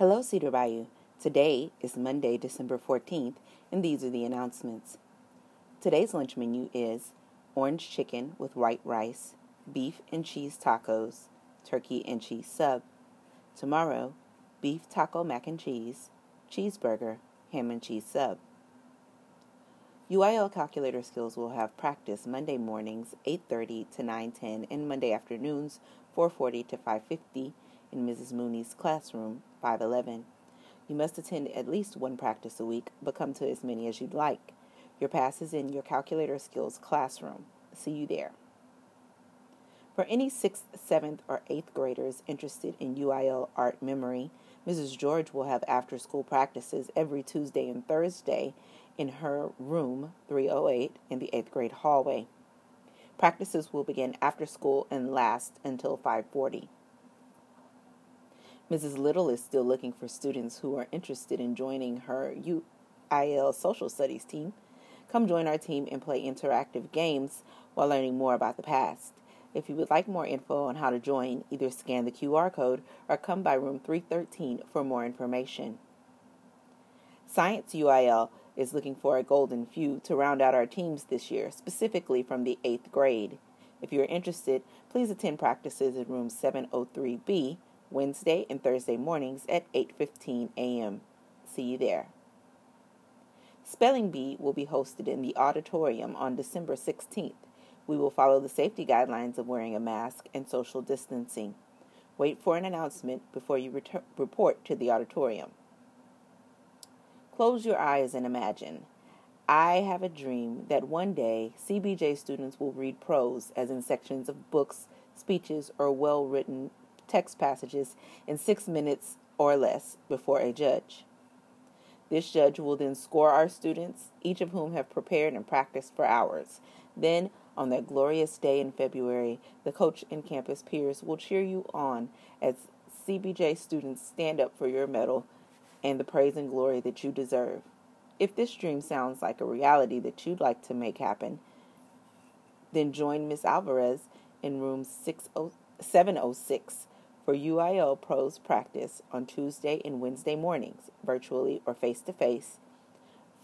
Hello, Cedar Bayou. Today is Monday, December 14th, and these are the announcements. Today's lunch menu is orange chicken with white rice, beef and cheese tacos, turkey and cheese sub. Tomorrow, beef taco mac and cheese, cheeseburger, ham and cheese sub. UIL calculator skills will have practice Monday mornings 8:30 to 9:10 and Monday afternoons 4:40 to 5:50 in Mrs. Mooney's classroom 511. You must attend at least one practice a week, but come to as many as you'd like. Your pass is in your calculator skills classroom. See you there. For any 6th, 7th, or 8th graders interested in UIL art memory, Mrs. George will have after school practices every Tuesday and Thursday in her room 308 in the 8th grade hallway. Practices will begin after school and last until 540. Mrs. Little is still looking for students who are interested in joining her UIL social studies team. Come join our team and play interactive games while learning more about the past. If you would like more info on how to join, either scan the QR code or come by room 313 for more information. Science UIL is looking for a golden few to round out our teams this year, specifically from the 8th grade. If you are interested, please attend practices in room 703B Wednesday and Thursday mornings at 8:15 a.m. See you there. Spelling Bee will be hosted in the auditorium on December 16th. We will follow the safety guidelines of wearing a mask and social distancing. Wait for an announcement before you retur- report to the auditorium. Close your eyes and imagine. I have a dream that one day CBJ students will read prose, as in sections of books, speeches, or well written text passages in six minutes or less before a judge. This judge will then score our students, each of whom have prepared and practiced for hours. Then, on that glorious day in February, the coach and campus peers will cheer you on as CBJ students stand up for your medal and the praise and glory that you deserve. If this dream sounds like a reality that you'd like to make happen, then join Miss Alvarez in room 706 for UIL Prose practice on Tuesday and Wednesday mornings, virtually or face to face,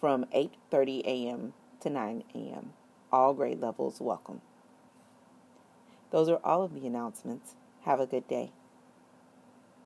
from 8:30 a.m. to 9 a.m. All grade levels welcome. Those are all of the announcements. Have a good day.